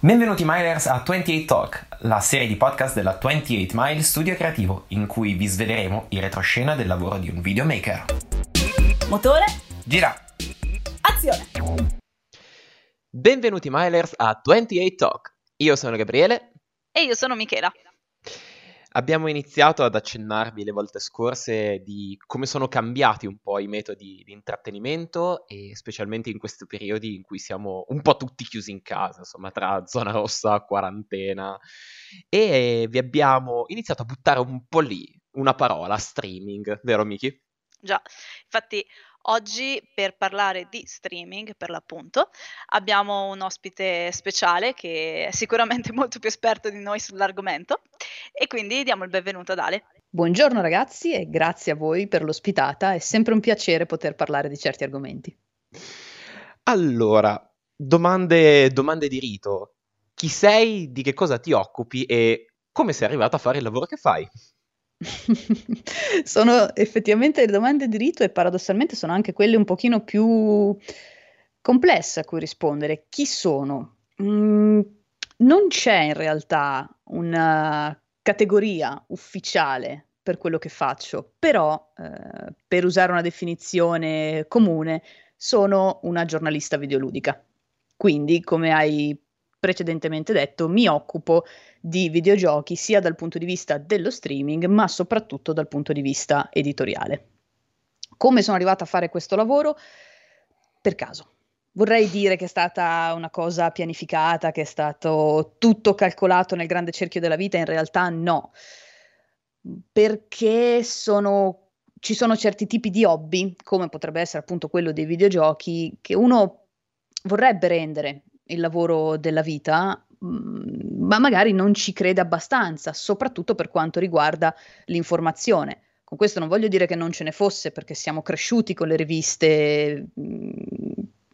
Benvenuti Milers a 28 Talk, la serie di podcast della 28 Mile Studio Creativo, in cui vi sveleremo il retroscena del lavoro di un videomaker. Motore, Gira! azione! Benvenuti Milers a 28 Talk. Io sono Gabriele. E io sono Michela. Abbiamo iniziato ad accennarvi le volte scorse di come sono cambiati un po' i metodi di intrattenimento e specialmente in questi periodi in cui siamo un po' tutti chiusi in casa, insomma, tra zona rossa, quarantena. E vi abbiamo iniziato a buttare un po' lì una parola, streaming, vero Miki? Già, infatti oggi per parlare di streaming, per l'appunto, abbiamo un ospite speciale che è sicuramente molto più esperto di noi sull'argomento e quindi diamo il benvenuto ad Ale. Buongiorno ragazzi e grazie a voi per l'ospitata, è sempre un piacere poter parlare di certi argomenti. Allora, domande, domande di rito. Chi sei, di che cosa ti occupi e come sei arrivato a fare il lavoro che fai? sono effettivamente le domande di rito e paradossalmente sono anche quelle un pochino più complesse a cui rispondere. Chi sono? Mm, non c'è in realtà una categoria ufficiale per quello che faccio, però eh, per usare una definizione comune, sono una giornalista videoludica. Quindi, come hai precedentemente detto, mi occupo di videogiochi sia dal punto di vista dello streaming, ma soprattutto dal punto di vista editoriale. Come sono arrivata a fare questo lavoro? Per caso. Vorrei dire che è stata una cosa pianificata, che è stato tutto calcolato nel grande cerchio della vita, in realtà no, perché sono, ci sono certi tipi di hobby, come potrebbe essere appunto quello dei videogiochi, che uno vorrebbe rendere il lavoro della vita, mm, ma magari non ci crede abbastanza, soprattutto per quanto riguarda l'informazione. Con questo non voglio dire che non ce ne fosse, perché siamo cresciuti con le riviste mm,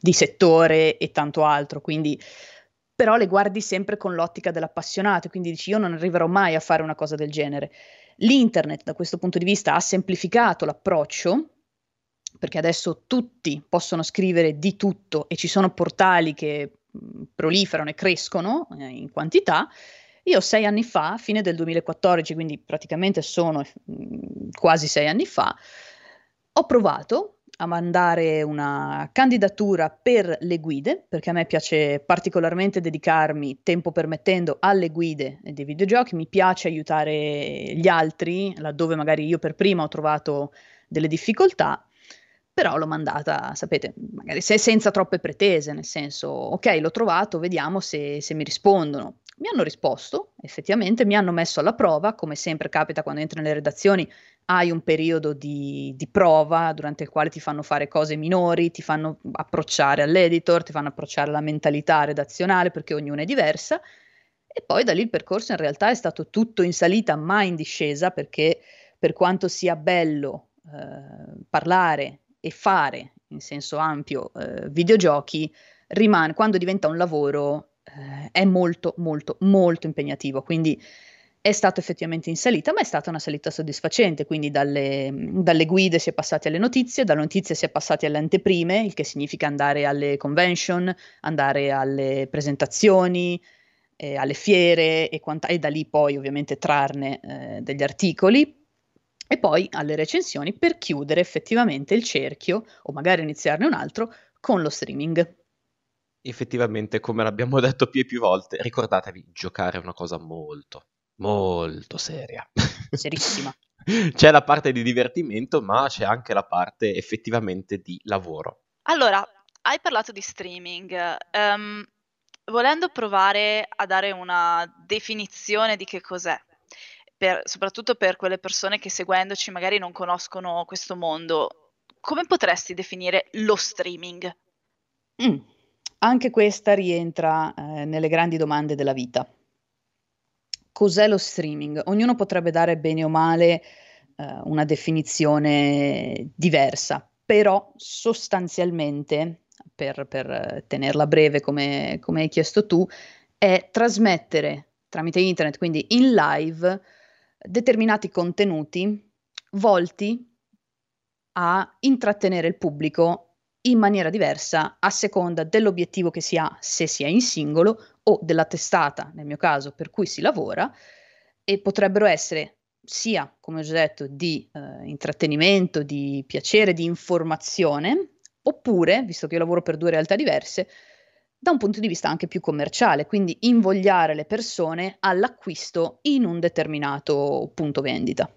di settore e tanto altro, quindi però le guardi sempre con l'ottica dell'appassionato, quindi dici io non arriverò mai a fare una cosa del genere. L'internet da questo punto di vista ha semplificato l'approccio, perché adesso tutti possono scrivere di tutto e ci sono portali che proliferano e crescono eh, in quantità. Io sei anni fa, fine del 2014, quindi praticamente sono mh, quasi sei anni fa, ho provato a mandare una candidatura per le guide, perché a me piace particolarmente dedicarmi, tempo permettendo, alle guide dei videogiochi, mi piace aiutare gli altri, laddove magari io per prima ho trovato delle difficoltà però l'ho mandata, sapete, magari se, senza troppe pretese, nel senso, ok, l'ho trovato, vediamo se, se, mi rispondono. Mi hanno risposto, effettivamente, mi hanno messo alla prova, come sempre capita quando entri nelle redazioni, hai un periodo di, di prova durante il quale ti fanno fare cose minori, ti fanno approcciare all'editor, ti fanno approcciare alla mentalità redazionale, perché ognuna è diversa, e poi da lì il percorso in realtà è stato tutto in salita, ma in discesa, perché per quanto sia bello eh, parlare e fare in senso ampio eh, videogiochi rimane, quando diventa un lavoro, eh, è molto, molto, molto impegnativo. Quindi è stato effettivamente in salita, ma è stata una salita soddisfacente. Quindi dalle, dalle guide si è passati alle notizie, dalle notizie si è passati alle anteprime, il che significa andare alle convention, andare alle presentazioni, eh, alle fiere e, quanta- e, da lì poi ovviamente trarne eh, degli articoli e poi alle recensioni per chiudere effettivamente il cerchio o magari iniziarne un altro con lo streaming. Effettivamente, come l'abbiamo detto più e più volte, ricordatevi, giocare è una cosa molto, molto seria. Serissima. c'è la parte di divertimento, ma c'è anche la parte effettivamente di lavoro. Allora, hai parlato di streaming. Um, volendo provare a dare una definizione di che cos'è, per, soprattutto per quelle persone che seguendoci magari non conoscono questo mondo, come potresti definire lo streaming? Mm, anche questa rientra eh, nelle grandi domande della vita. Cos'è lo streaming? Ognuno potrebbe dare bene o male eh, una definizione diversa, però sostanzialmente, per, per tenerla breve come, come hai chiesto tu, è trasmettere tramite internet, quindi in live, determinati contenuti volti a intrattenere il pubblico in maniera diversa a seconda dell'obiettivo che si ha, se si è in singolo, o della testata, nel mio caso, per cui si lavora, e potrebbero essere sia, come ho già detto, di eh, intrattenimento, di piacere, di informazione, oppure, visto che io lavoro per due realtà diverse, da un punto di vista anche più commerciale, quindi invogliare le persone all'acquisto in un determinato punto vendita.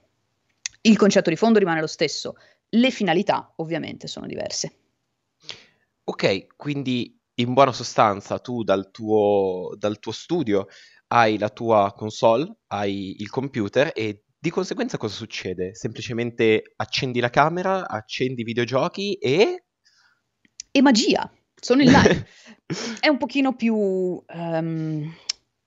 Il concetto di fondo rimane lo stesso, le finalità ovviamente sono diverse. Ok, quindi in buona sostanza tu dal tuo, dal tuo studio hai la tua console, hai il computer e di conseguenza cosa succede? Semplicemente accendi la camera, accendi i videogiochi e... E magia, sono in live. È un pochino più um,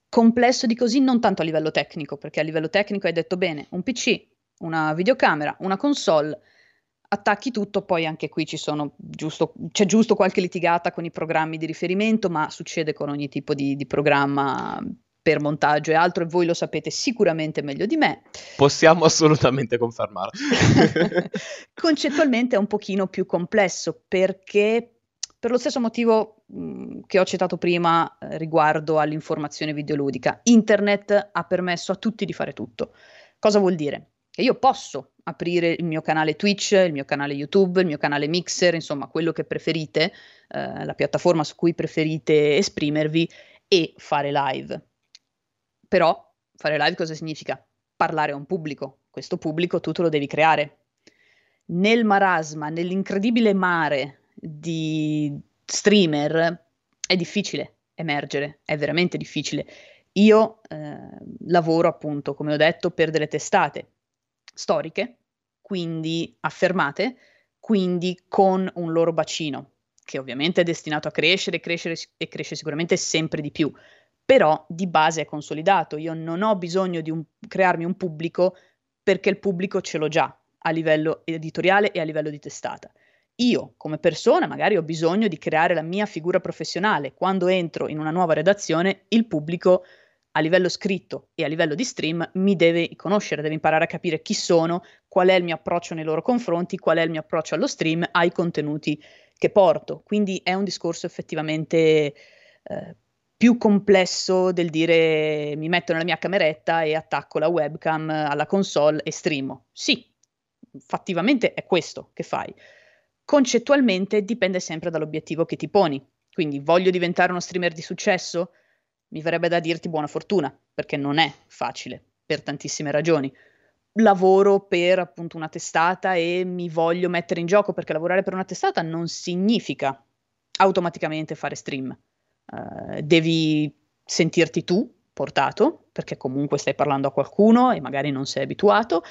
complesso di così, non tanto a livello tecnico, perché a livello tecnico hai detto bene, un PC, una videocamera, una console, attacchi tutto, poi anche qui giusto, c'è giusto qualche litigata con i programmi di riferimento, ma succede con ogni tipo di, di programma per montaggio e altro e voi lo sapete sicuramente meglio di me. Possiamo assolutamente confermarlo. Concettualmente è un pochino più complesso perché per lo stesso motivo che ho citato prima eh, riguardo all'informazione videoludica, internet ha permesso a tutti di fare tutto. Cosa vuol dire? Che io posso aprire il mio canale Twitch, il mio canale YouTube, il mio canale Mixer, insomma quello che preferite, eh, la piattaforma su cui preferite esprimervi e fare live. Però fare live cosa significa? Parlare a un pubblico. Questo pubblico tu te lo devi creare. Nel marasma, nell'incredibile mare di streamer, è difficile emergere, è veramente difficile. Io eh, lavoro appunto, come ho detto, per delle testate storiche, quindi affermate, quindi con un loro bacino, che ovviamente è destinato a crescere, crescere e cresce sicuramente sempre di più però di base è consolidato. Io non ho bisogno di un, crearmi un pubblico perché il pubblico ce l'ho già a livello editoriale e a livello di testata. Io come persona magari ho bisogno di creare la mia figura professionale. Quando entro in una nuova redazione, il pubblico a livello scritto e a livello di stream mi deve conoscere, deve imparare a capire chi sono, qual è il mio approccio nei loro confronti, qual è il mio approccio allo stream, ai contenuti che porto. Quindi è un discorso effettivamente eh, più complesso del dire mi metto nella mia cameretta e attacco la webcam alla console e streamo. Sì, fattivamente è questo che fai. Concettualmente dipende sempre dall'obiettivo che ti poni. Quindi voglio diventare uno streamer di successo? Mi verrebbe da dirti buona fortuna, perché non è facile per tantissime ragioni. Lavoro per appunto una testata e mi voglio mettere in gioco perché lavorare per una testata non significa automaticamente fare stream uh, devi sentirti tu portato, perché comunque stai parlando a qualcuno e magari non sei abituato,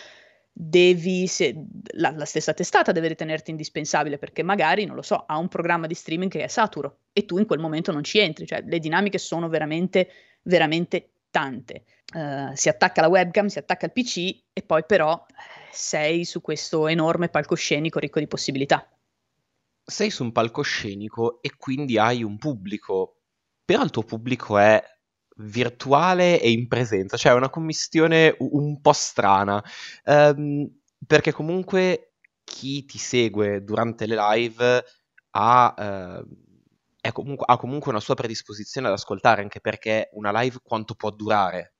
devi, se, la, la, stessa testata deve ritenerti indispensabile perché magari, non lo so, ha un programma di streaming che è saturo e tu in quel momento non ci entri, cioè le dinamiche sono veramente, veramente tante. Uh, si attacca la webcam, si attacca il PC e poi però sei su questo enorme palcoscenico ricco di possibilità. Sei su un palcoscenico e quindi hai un pubblico però il tuo pubblico è virtuale e in presenza, cioè è una commistione un po' strana, um, perché comunque chi ti segue durante le live ha, uh, comunque, ha comunque una sua predisposizione ad ascoltare, anche perché una live quanto può durare?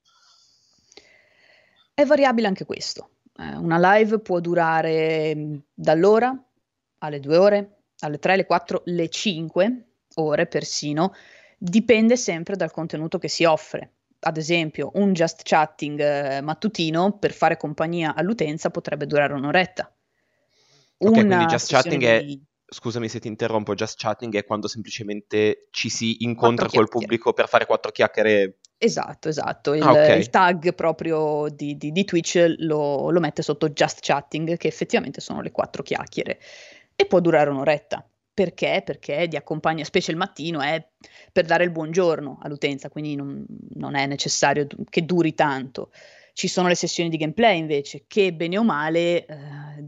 È variabile anche questo. Eh, una live può durare mm, dall'ora alle due ore, alle tre, alle quattro, alle cinque ore persino, dipende sempre dal contenuto che si offre. Ad esempio, un just chatting eh, mattutino per fare compagnia all'utenza potrebbe durare un'oretta. Ok, Una quindi just chatting è, scusami se ti interrompo, just chatting è quando semplicemente ci si incontra col pubblico per fare quattro chiacchiere. Esatto, esatto. Il, ah, okay. il tag proprio di, di, di Twitch lo, lo, mette sotto just chatting, che effettivamente sono le quattro chiacchiere. E può durare un'oretta. Perché? Perché di accompagna, specie il mattino, è per dare il buongiorno all'utenza, quindi non, non è necessario che duri tanto. Ci sono le sessioni di gameplay invece, che bene o male eh,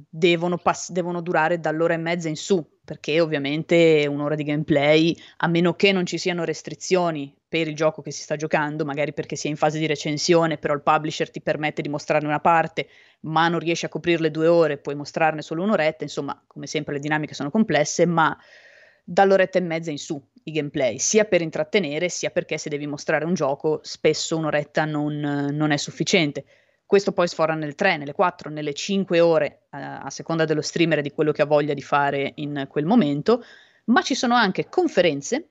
devono, pass- devono durare dall'ora e mezza in su, perché ovviamente un'ora di gameplay, a meno che non ci siano restrizioni per il gioco che si sta giocando, magari perché si è in fase di recensione, però il publisher ti permette di mostrarne una parte, ma non riesci a coprirle due ore, puoi mostrarne solo un'oretta, insomma, come sempre le dinamiche sono complesse, ma dall'oretta e mezza in su i gameplay, sia per intrattenere, sia perché se devi mostrare un gioco, spesso un'oretta non, non è sufficiente. Questo poi sfora nelle 3, nelle 4, nelle 5 ore, eh, a seconda dello streamer e di quello che ha voglia di fare in quel momento, ma ci sono anche conferenze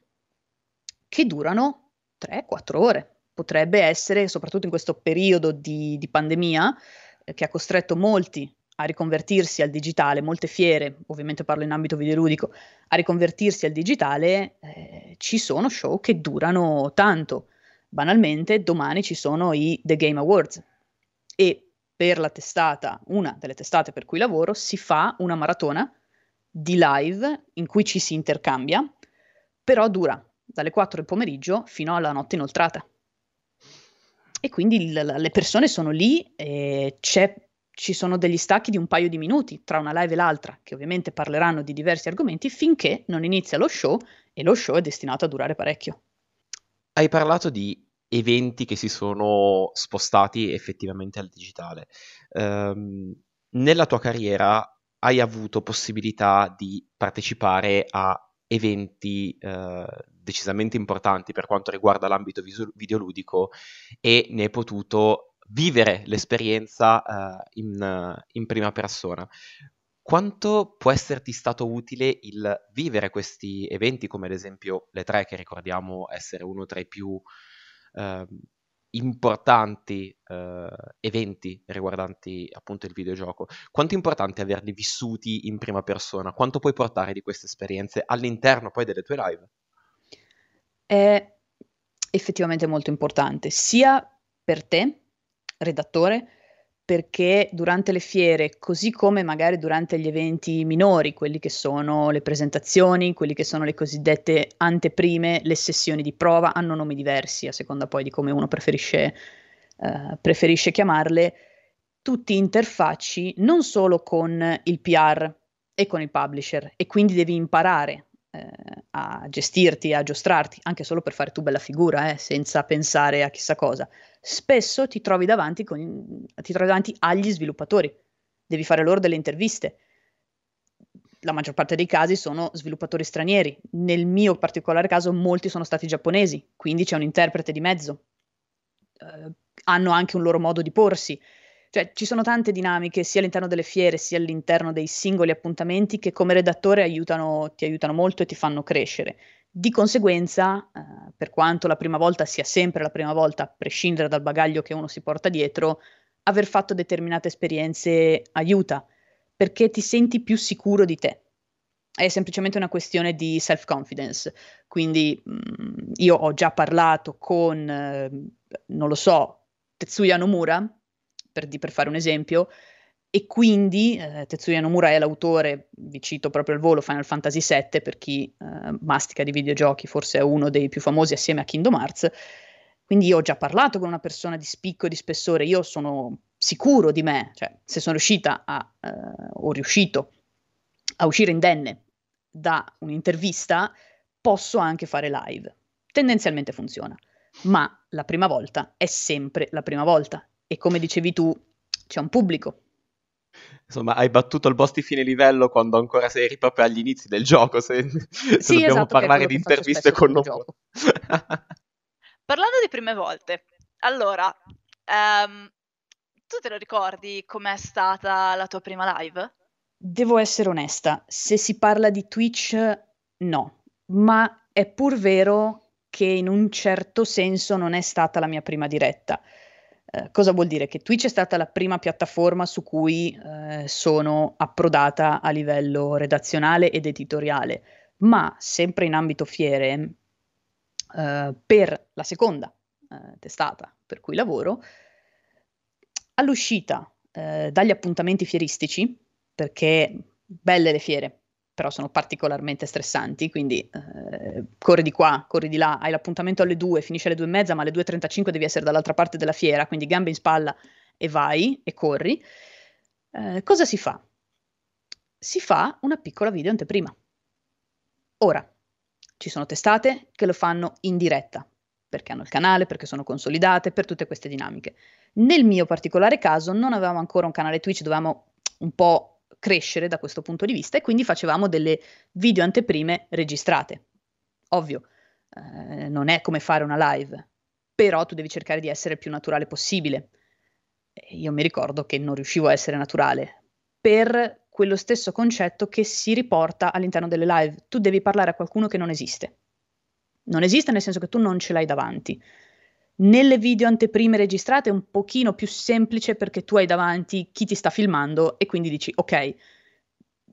che durano 3-4 ore. Potrebbe essere, soprattutto in questo periodo di, di pandemia, eh, che ha costretto molti a riconvertirsi al digitale, molte fiere, ovviamente parlo in ambito videoludico, a riconvertirsi al digitale, eh, ci sono show che durano tanto. Banalmente, domani ci sono i The Game Awards e per la testata, una delle testate per cui lavoro, si fa una maratona di live in cui ci si intercambia, però dura dalle 4 del pomeriggio fino alla notte inoltrata. E quindi l- le persone sono lì e c'è ci sono degli stacchi di un paio di minuti tra una live e l'altra, che ovviamente parleranno di diversi argomenti, finché non inizia lo show e lo show è destinato a durare parecchio. Hai parlato di eventi che si sono spostati effettivamente al digitale. Um, nella tua carriera hai avuto possibilità di partecipare a eventi uh, decisamente importanti per quanto riguarda l'ambito visu- videoludico e ne hai potuto vivere l'esperienza uh, in, uh, in, prima persona. Quanto può esserti stato utile il vivere questi eventi, come ad esempio le tre, che ricordiamo essere uno tra i più uh, importanti eventi riguardanti appunto il videogioco? Quanto è importante averli vissuti in prima persona? Quanto puoi portare di queste esperienze all'interno poi delle tue live? È effettivamente molto importante, sia per te redattore perché durante le fiere, così come magari durante gli eventi minori, quelli che sono le presentazioni, quelli che sono le cosiddette anteprime, le sessioni di prova, hanno nomi diversi a seconda poi di come uno preferisce, uh, preferisce chiamarle, tutti interfacci non solo con il PR e con il publisher e quindi devi imparare eh, a gestirti, a giostrarti, anche solo per fare tu bella figura, eh, senza pensare a chissà cosa. Spesso ti trovi, davanti con, ti trovi davanti agli sviluppatori, devi fare loro delle interviste. La maggior parte dei casi sono sviluppatori stranieri. Nel mio particolare caso, molti sono stati giapponesi, quindi c'è un interprete di mezzo. Eh, hanno anche un loro modo di porsi. Cioè, ci sono tante dinamiche sia all'interno delle fiere sia all'interno dei singoli appuntamenti che come redattore aiutano, ti aiutano molto e ti fanno crescere. Di conseguenza, eh, per quanto la prima volta sia sempre la prima volta, a prescindere dal bagaglio che uno si porta dietro, aver fatto determinate esperienze aiuta, perché ti senti più sicuro di te. È semplicemente una questione di self-confidence. Quindi mh, mm, io ho già parlato con, eh, non lo so, Tetsuya Nomura, per, per fare un esempio, e quindi eh, Tetsuya Nomura è l'autore, vi cito proprio al volo, Final Fantasy VII, per chi eh, mastica di videogiochi, forse è uno dei più famosi assieme a Kingdom Hearts, quindi io ho già parlato con una persona di spicco e di spessore, io sono sicuro di me, cioè se sono riuscita a, eh, o riuscito a uscire indenne da un'intervista, posso anche fare live. Tendenzialmente funziona, ma la prima volta è sempre la prima volta e come dicevi tu, c'è un pubblico. Insomma, hai battuto il boss di fine livello quando ancora sei proprio agli inizi del gioco, se, se sì, dobbiamo esatto, parlare di interviste con noi. Parlando di prime volte, allora, um, tu te lo ricordi com'è stata la tua prima live? Devo essere onesta, se si parla di Twitch, no, ma è pur vero che in un certo senso non è stata la mia prima diretta. Eh, cosa vuol dire? Che Twitch è stata la prima piattaforma su cui eh, sono approdata a livello redazionale ed editoriale, ma sempre in ambito fiere, eh, per la seconda eh, testata per cui lavoro, all'uscita eh, dagli appuntamenti fieristici, perché belle le fiere, però sono particolarmente stressanti, quindi eh, corri di qua, corri di là, hai l'appuntamento alle 2, finisce alle 2 e mezza, ma alle 2.35 devi essere dall'altra parte della fiera, quindi gambe in spalla e vai e corri. Eh, cosa si fa? Si fa una piccola video anteprima. Ora, ci sono testate che lo fanno in diretta, perché hanno il canale, perché sono consolidate, per tutte queste dinamiche. Nel mio particolare caso non avevamo ancora un canale Twitch, dovevamo un po' crescere da questo punto di vista e quindi facevamo delle video anteprime registrate. Ovvio, eh, non è come fare una live, però tu devi cercare di essere il più naturale possibile. Io mi ricordo che non riuscivo a essere naturale per quello stesso concetto che si riporta all'interno delle live. Tu devi parlare a qualcuno che non esiste. Non esiste nel senso che tu non ce l'hai davanti. Nelle video anteprime registrate è un pochino più semplice perché tu hai davanti chi ti sta filmando e quindi dici ok,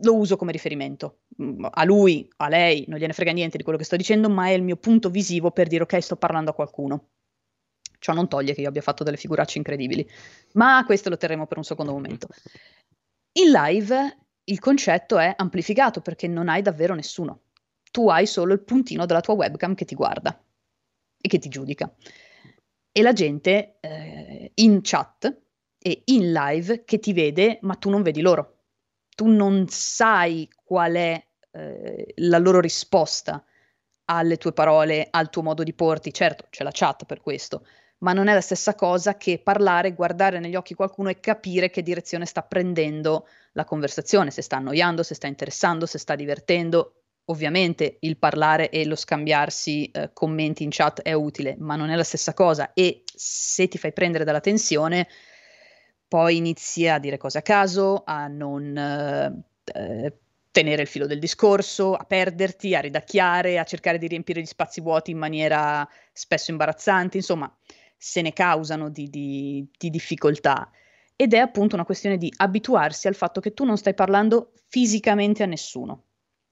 lo uso come riferimento. Mm, a lui, a lei, non gliene frega niente di quello che sto dicendo, ma è il mio punto visivo per dire ok, sto parlando a qualcuno. Ciò non toglie che io abbia fatto delle figuracce incredibili, ma questo lo terremo per un secondo momento. In live il concetto è amplificato perché non hai davvero nessuno. Tu hai solo il puntino della tua webcam che ti guarda e che ti giudica. E la gente eh, in chat e in live che ti vede, ma tu non vedi loro. Tu non sai qual è eh, la loro risposta alle tue parole, al tuo modo di porti. Certo, c'è la chat per questo, ma non è la stessa cosa che parlare, guardare negli occhi qualcuno e capire che direzione sta prendendo la conversazione, se sta annoiando, se sta interessando, se sta divertendo. Ovviamente il parlare e lo scambiarsi eh, commenti in chat è utile, ma non è la stessa cosa e se ti fai prendere dalla tensione, poi inizi a dire cose a caso, a non eh, eh tenere il filo del discorso, a perderti, a ridacchiare, a cercare di riempire gli spazi vuoti in maniera spesso imbarazzante, insomma, se ne causano di, di, di difficoltà. Ed è appunto una questione di abituarsi al fatto che tu non stai parlando fisicamente a nessuno.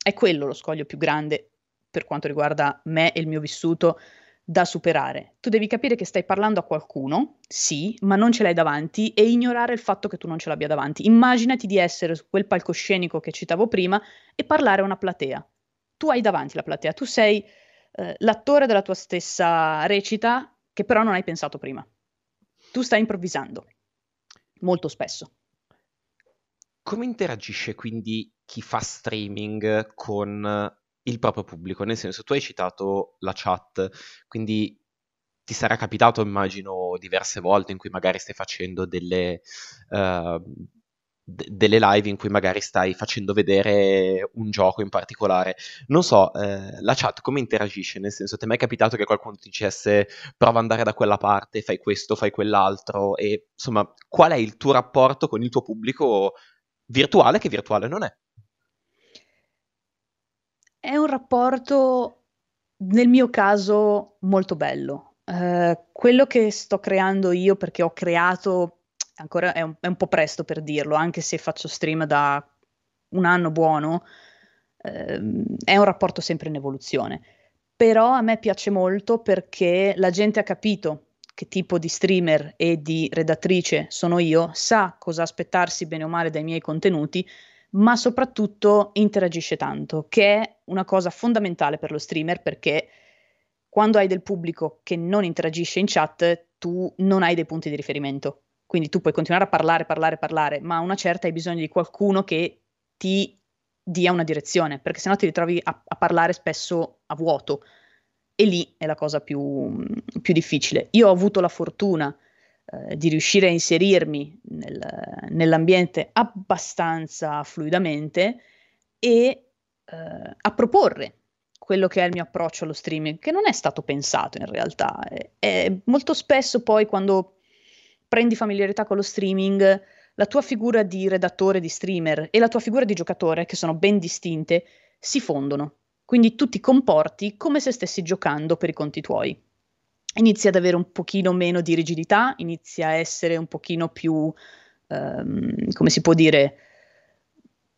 È quello lo scoglio più grande per quanto riguarda me e il mio vissuto da superare. Tu devi capire che stai parlando a qualcuno, sì, ma non ce l'hai davanti e ignorare il fatto che tu non ce l'abbia davanti. Immaginati di essere su quel palcoscenico che citavo prima e parlare a una platea. Tu hai davanti la platea, tu sei eh, l'attore della tua stessa recita che però non hai pensato prima. Tu stai improvvisando, molto spesso. Come interagisce quindi chi fa streaming con il proprio pubblico? Nel senso, tu hai citato la chat, quindi ti sarà capitato, immagino, diverse volte in cui magari stai facendo delle, uh, d- delle live in cui magari stai facendo vedere un gioco in particolare. Non so, eh, la chat come interagisce? Nel senso, ti è mai capitato che qualcuno ti dicesse prova ad andare da quella parte, fai questo, fai quell'altro? E insomma, qual è il tuo rapporto con il tuo pubblico virtuale che virtuale non è? È un rapporto, nel mio caso, molto bello. Uh, quello che sto creando io, perché ho creato ancora è un, è un, po' presto per dirlo, anche se faccio stream da un anno buono, ehm, è un rapporto sempre in evoluzione. Però a me piace molto perché la gente ha capito che tipo di streamer e di redattrice sono io, sa cosa aspettarsi bene o male dai miei contenuti, ma soprattutto interagisce tanto, che è una cosa fondamentale per lo streamer perché quando hai del pubblico che non interagisce in chat, tu non hai dei punti di riferimento. Quindi tu puoi continuare a parlare, parlare, parlare, ma a una certa hai bisogno di qualcuno che ti dia una direzione, perché sennò ti ritrovi a, a parlare spesso a vuoto. E lì è la cosa più, più difficile. Io ho avuto la fortuna eh, di riuscire a inserirmi nel, nell'ambiente abbastanza fluidamente e eh, a proporre quello che è il mio approccio allo streaming, che non è stato pensato in realtà. È, è molto spesso poi quando prendi familiarità con lo streaming, la tua figura di redattore, di streamer e la tua figura di giocatore, che sono ben distinte, si fondono. Quindi tu ti comporti come se stessi giocando per i conti tuoi. Inizi ad avere un pochino meno di rigidità, inizi a essere un pochino più, um, come si può dire,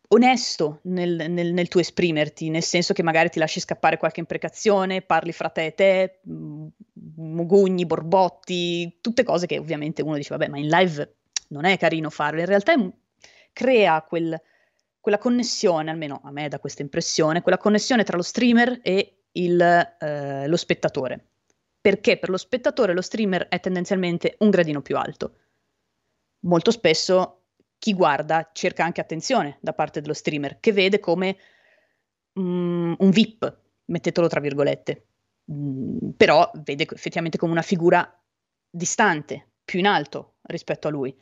onesto nel, nel, nel, tuo esprimerti, nel senso che magari ti lasci scappare qualche imprecazione, parli fra te e te, mm, mugugni, borbotti, tutte cose che ovviamente uno dice, vabbè, ma in live non è carino farlo, in realtà è, crea quel, quella connessione, almeno a me da questa impressione, quella connessione tra lo streamer e il, eh, lo spettatore. Perché per lo spettatore lo streamer è tendenzialmente un gradino più alto. Molto spesso chi guarda cerca anche attenzione da parte dello streamer, che vede come um, un VIP, mettetelo tra virgolette, mm, però vede effettivamente come una figura distante, più in alto rispetto a lui.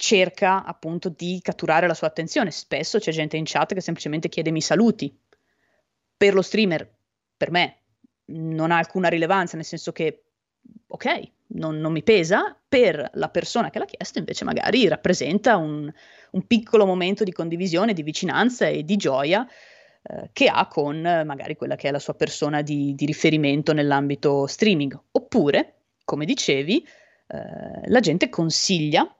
Cerca appunto di catturare la sua attenzione. Spesso c'è gente in chat che semplicemente chiede mi saluti. Per lo streamer, per me, non ha alcuna rilevanza, nel senso che, ok, non, non mi pesa, per la persona che l'ha chiesto invece magari rappresenta un, un piccolo momento di condivisione, di vicinanza e di gioia eh, che ha con eh, magari quella che è la sua persona di, di riferimento nell'ambito streaming. Oppure, come dicevi, eh, la gente consiglia,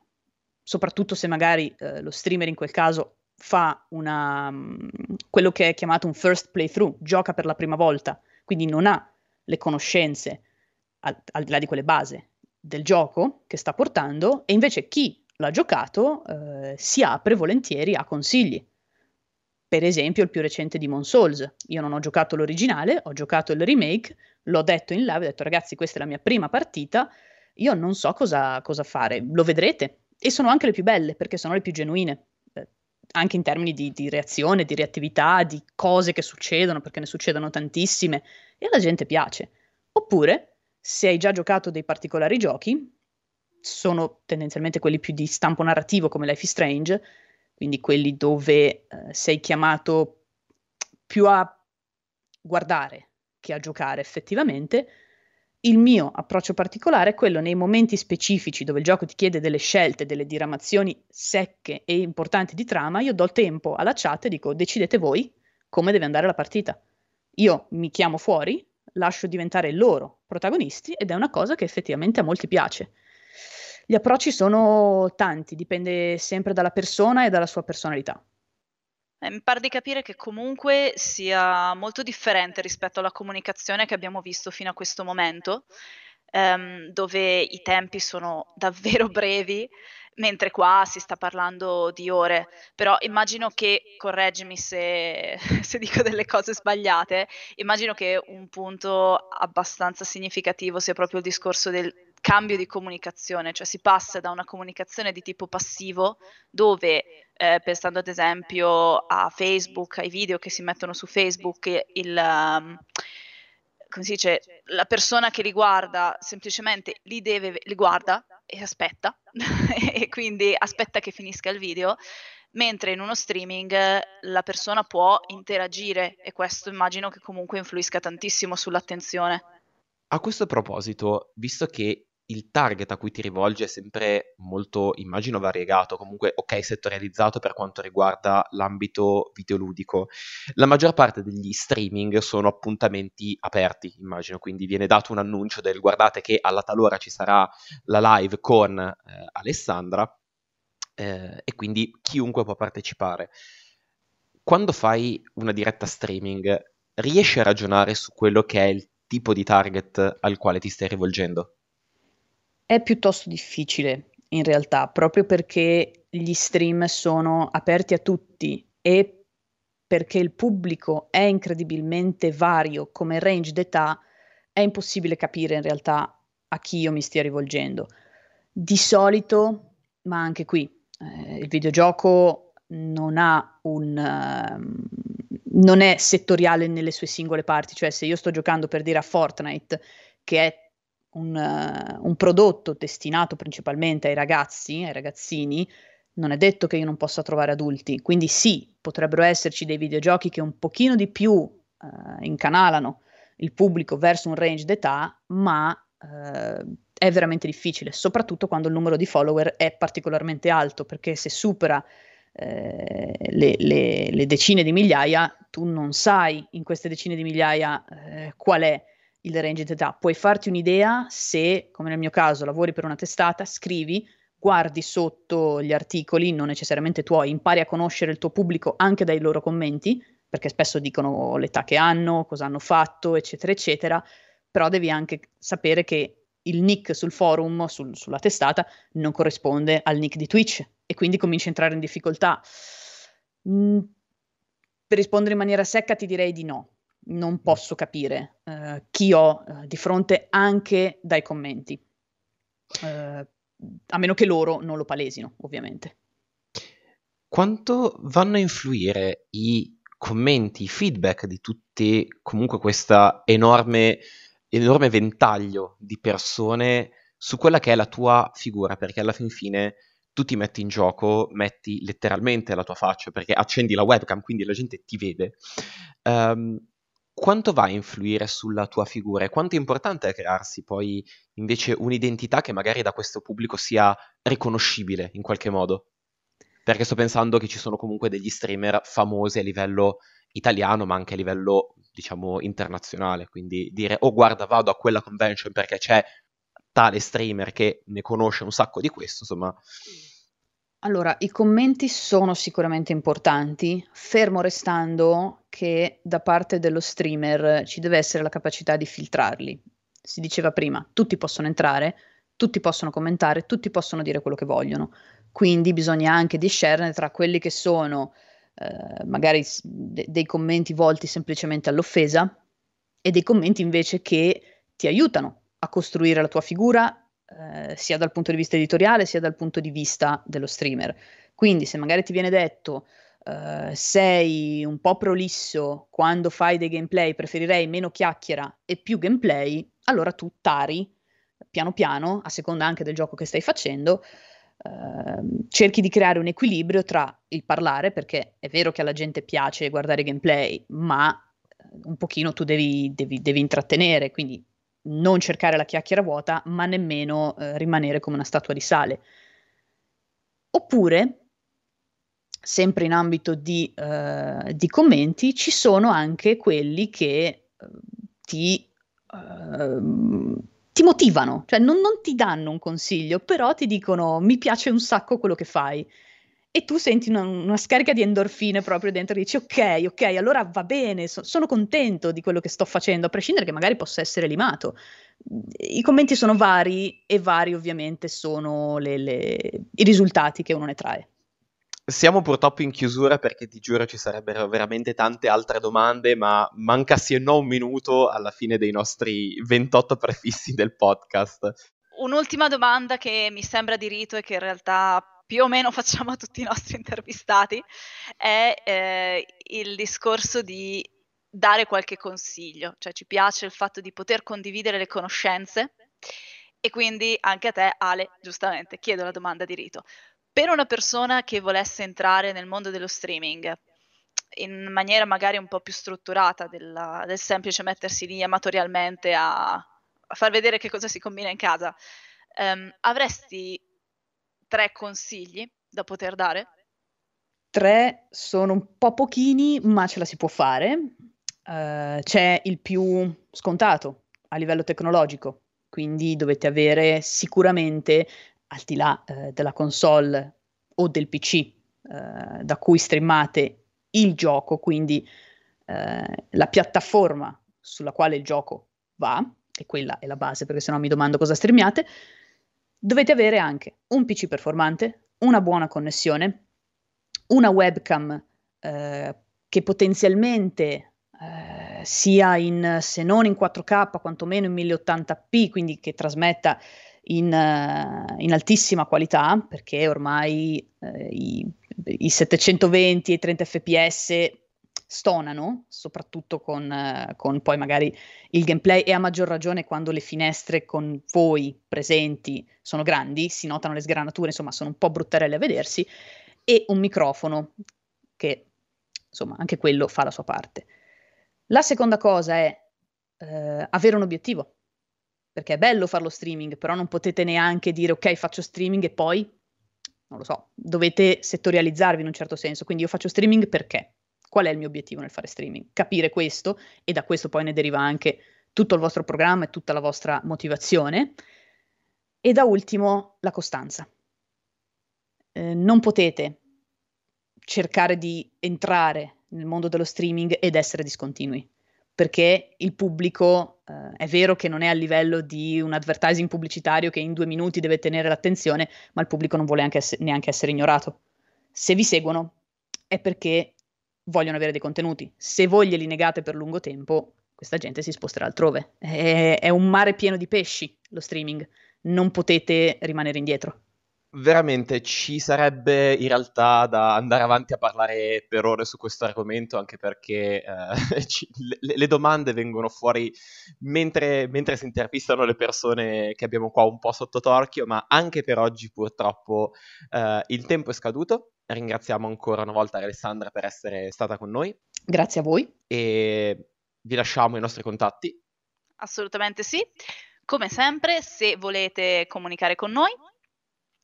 soprattutto se magari eh, lo streamer in quel caso fa una, um, quello che è chiamato un first playthrough, gioca per la prima volta, quindi non ha le conoscenze al, al di là di quelle base del gioco che sta portando e invece chi l'ha giocato eh, si apre volentieri a consigli. Per esempio il più recente Demon Souls. Io non ho giocato l'originale, ho giocato il remake, l'ho detto in live, ho detto ragazzi questa è la mia prima partita, io non so cosa, cosa fare, lo vedrete. E sono anche le più belle perché sono le più genuine, eh, anche in termini di, di reazione, di reattività, di cose che succedono, perché ne succedono tantissime e alla gente piace. Oppure se hai già giocato dei particolari giochi, sono tendenzialmente quelli più di stampo narrativo come Life is Strange, quindi quelli dove eh, sei chiamato più a guardare che a giocare effettivamente. Il mio approccio particolare è quello nei momenti specifici dove il gioco ti chiede delle scelte, delle diramazioni secche e importanti di trama, io do il tempo alla chat e dico decidete voi come deve andare la partita. Io mi chiamo fuori, lascio diventare loro protagonisti ed è una cosa che effettivamente a molti piace. Gli approcci sono tanti, dipende sempre dalla persona e dalla sua personalità. Eh, mi pare di capire che comunque sia molto differente rispetto alla comunicazione che abbiamo visto fino a questo momento, ehm, dove i tempi sono davvero brevi mentre qua si sta parlando di ore, però immagino che, correggimi se, se, dico delle cose sbagliate, immagino che un punto abbastanza significativo sia proprio il discorso del cambio di comunicazione, cioè si passa da una comunicazione di tipo passivo dove, eh, pensando ad esempio a Facebook, ai video che si mettono su Facebook, il... Um, come si dice, la persona che li guarda semplicemente li deve, li guarda e aspetta, e quindi aspetta che finisca il video, mentre in uno streaming la persona può interagire e questo immagino che comunque influisca tantissimo sull'attenzione. A questo proposito, visto che il target a cui ti rivolgi è sempre molto, immagino, variegato, comunque ok, settorializzato per quanto riguarda l'ambito videoludico. La maggior parte degli streaming sono appuntamenti aperti, immagino, quindi viene dato un annuncio del guardate che alla talora ci sarà la live con eh, Alessandra eh, e quindi chiunque può partecipare. Quando fai una diretta streaming, riesci a ragionare su quello che è il tipo di target al quale ti stai rivolgendo? È piuttosto difficile in realtà, proprio perché gli stream sono aperti a tutti e perché il pubblico è incredibilmente vario come range d'età, è impossibile capire in realtà a chi io mi stia rivolgendo. Di solito, ma anche qui, eh, il videogioco non ha un... Uh, non è settoriale nelle sue singole parti, cioè se io sto giocando per dire a Fortnite, che è un, uh, un prodotto destinato principalmente ai ragazzi, ai ragazzini, non è detto che io non possa trovare adulti. Quindi sì, potrebbero esserci dei videogiochi che un pochino di più uh, incanalano il pubblico verso un range d'età, ma uh, è veramente difficile, soprattutto quando il numero di follower è particolarmente alto, perché se supera eh, le, le, le, decine di migliaia, tu non sai in queste decine di migliaia eh, qual è il range di età. Puoi farti un'idea se, come nel mio caso, lavori per una testata, scrivi, guardi sotto gli articoli, non necessariamente tuoi, impari a conoscere il tuo pubblico anche dai loro commenti, perché spesso dicono l'età che hanno, cosa hanno fatto, eccetera, eccetera, però devi anche sapere che il nick sul forum, sul, sulla testata, non corrisponde al nick di Twitch e quindi cominci a entrare in difficoltà. Mm, per rispondere in maniera secca ti direi di no, non mm. posso capire uh, chi ho uh, di fronte anche dai commenti, uh, a meno che loro non lo palesino, ovviamente. Quanto vanno a influire i commenti, i feedback di tutti, comunque questa enorme, enorme ventaglio di persone su quella che è la tua figura, perché alla fin fine tu ti metti in gioco, metti letteralmente la tua faccia perché accendi la webcam, quindi la gente ti vede. Um, quanto va a influire sulla tua figura e quanto è importante crearsi poi invece un'identità che magari da questo pubblico sia riconoscibile in qualche modo? Perché sto pensando che ci sono comunque degli streamer famosi a livello italiano, ma anche a livello, diciamo, internazionale. Quindi dire, oh guarda, vado a quella convention perché c'è tale streamer che ne conosce un sacco di questo, insomma. Allora, i commenti sono sicuramente importanti, fermo restando che da parte dello streamer ci deve essere la capacità di filtrarli. Si diceva prima, tutti possono entrare, tutti possono commentare, tutti possono dire quello che vogliono. Quindi bisogna anche discernere tra quelli che sono eh, magari de- dei commenti volti semplicemente all'offesa e dei commenti invece che ti aiutano a costruire la tua figura eh, sia dal punto di vista editoriale sia dal punto di vista dello streamer. Quindi se magari ti viene detto uh, sei un po' prolisso quando fai dei gameplay, preferirei meno chiacchiera e più gameplay, allora tu tari piano piano, a seconda anche del gioco che stai facendo, uh, cerchi di creare un equilibrio tra il parlare, perché è vero che alla gente piace guardare gameplay, ma un pochino tu devi, devi, devi intrattenere, quindi non cercare la chiacchiera vuota, ma nemmeno eh, rimanere come una statua di sale. Oppure, sempre in ambito di, eh, di commenti, ci sono anche quelli che eh, ti, ehm, ti, motivano, cioè non, non ti danno un consiglio, però ti dicono mi piace un sacco quello che fai e tu senti una, una, scarica di endorfine proprio dentro e dici ok, ok, allora va bene, so, sono contento di quello che sto facendo, a prescindere che magari possa essere limato. I commenti sono vari e vari ovviamente sono le, le, i risultati che uno ne trae. Siamo purtroppo in chiusura perché ti giuro ci sarebbero veramente tante altre domande, ma manca sì e no un minuto alla fine dei nostri 28 prefissi del podcast. Un'ultima domanda che mi sembra di rito e che in realtà più o meno facciamo a tutti i nostri intervistati, è eh, il discorso di dare qualche consiglio, cioè ci piace il fatto di poter condividere le conoscenze e quindi anche a te Ale, giustamente, chiedo la domanda di rito. Per una persona che volesse entrare nel mondo dello streaming in maniera magari un po' più strutturata della, del semplice mettersi lì amatorialmente a, a, far vedere che cosa si combina in casa, um, avresti tre consigli da poter dare? Tre sono un po' pochini, ma ce la si può fare. Uh, c'è il più scontato a livello tecnologico, quindi dovete avere sicuramente, al di là uh, della console o del PC uh, da cui streamate il gioco, quindi la piattaforma sulla quale il gioco va, e quella è la base perché sennò mi domando cosa streamiate, dovete avere anche un PC performante, una buona connessione, una webcam eh, che potenzialmente eh, sia in, se non in 4K, quantomeno in 1080p, quindi che trasmetta in, uh, in altissima qualità, perché ormai uh, i, i, 720 e i 30 fps stonano, soprattutto con, eh, con, poi magari il gameplay e a maggior ragione quando le finestre con voi presenti sono grandi, si notano le sgranature, insomma sono un po' bruttarelle a vedersi, e un microfono che insomma anche quello fa la sua parte. La seconda cosa è eh, avere un obiettivo, perché è bello farlo streaming, però non potete neanche dire ok faccio streaming e poi, non lo so, dovete settorializzarvi in un certo senso, quindi io faccio streaming perché? Qual è il mio obiettivo nel fare streaming? Capire questo e da questo poi ne deriva anche tutto il vostro programma e tutta la vostra motivazione. E da ultimo la costanza. Eh, non potete cercare di entrare nel mondo dello streaming ed essere discontinui, perché il pubblico eh, è vero che non è a livello di un advertising pubblicitario che in due minuti deve tenere l'attenzione, ma il pubblico non vuole ess- neanche essere ignorato. Se vi seguono è perché vogliono avere dei contenuti. Se voi glieli negate per lungo tempo, questa gente si sposterà altrove. È, è un mare pieno di pesci lo streaming, non potete rimanere indietro. veramente ci sarebbe in realtà da andare avanti a parlare per ore su questo argomento, anche perché eh, ci, le, le, domande vengono fuori mentre, mentre, si intervistano le persone che abbiamo qua un po' sotto torchio, ma anche per oggi purtroppo eh, il tempo è scaduto. Ringraziamo ancora una volta Alessandra per essere stata con noi. Grazie a voi. E vi lasciamo i nostri contatti. Assolutamente sì. Come sempre, se volete comunicare con noi,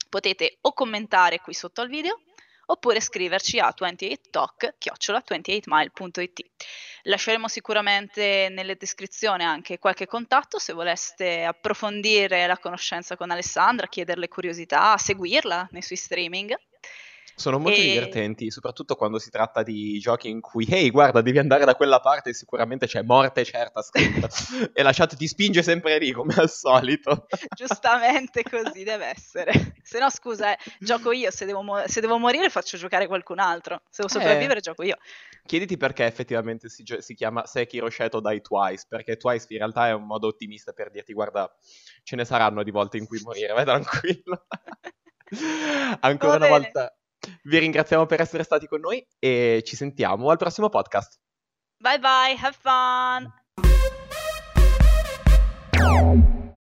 potete o commentare qui sotto al video oppure scriverci a 28talk-28mile.it. Lasceremo sicuramente nelle descrizioni anche qualche contatto se voleste approfondire la conoscenza con Alessandra, chiederle curiosità, seguirla nei suoi streaming. Sono molto e... divertenti, soprattutto quando si tratta di giochi in cui, ehi, guarda, devi andare da quella parte, sicuramente c'è morte certa scritta. e lasciato ti spinge sempre lì, come al solito. Giustamente così deve essere. Se no, scusa, eh, gioco io, se devo, mo- se devo, morire faccio giocare qualcun altro. Se devo sopravvivere, eh. gioco io. Chiediti perché effettivamente si, si chiama Sekiro Shadow Die Twice, perché Twice in realtà è un modo ottimista per dirti, guarda, ce ne saranno di volte in cui morire, vai tranquillo. Ancora una volta vi ringraziamo per essere stati con noi e ci sentiamo al prossimo podcast. Bye bye, have fun!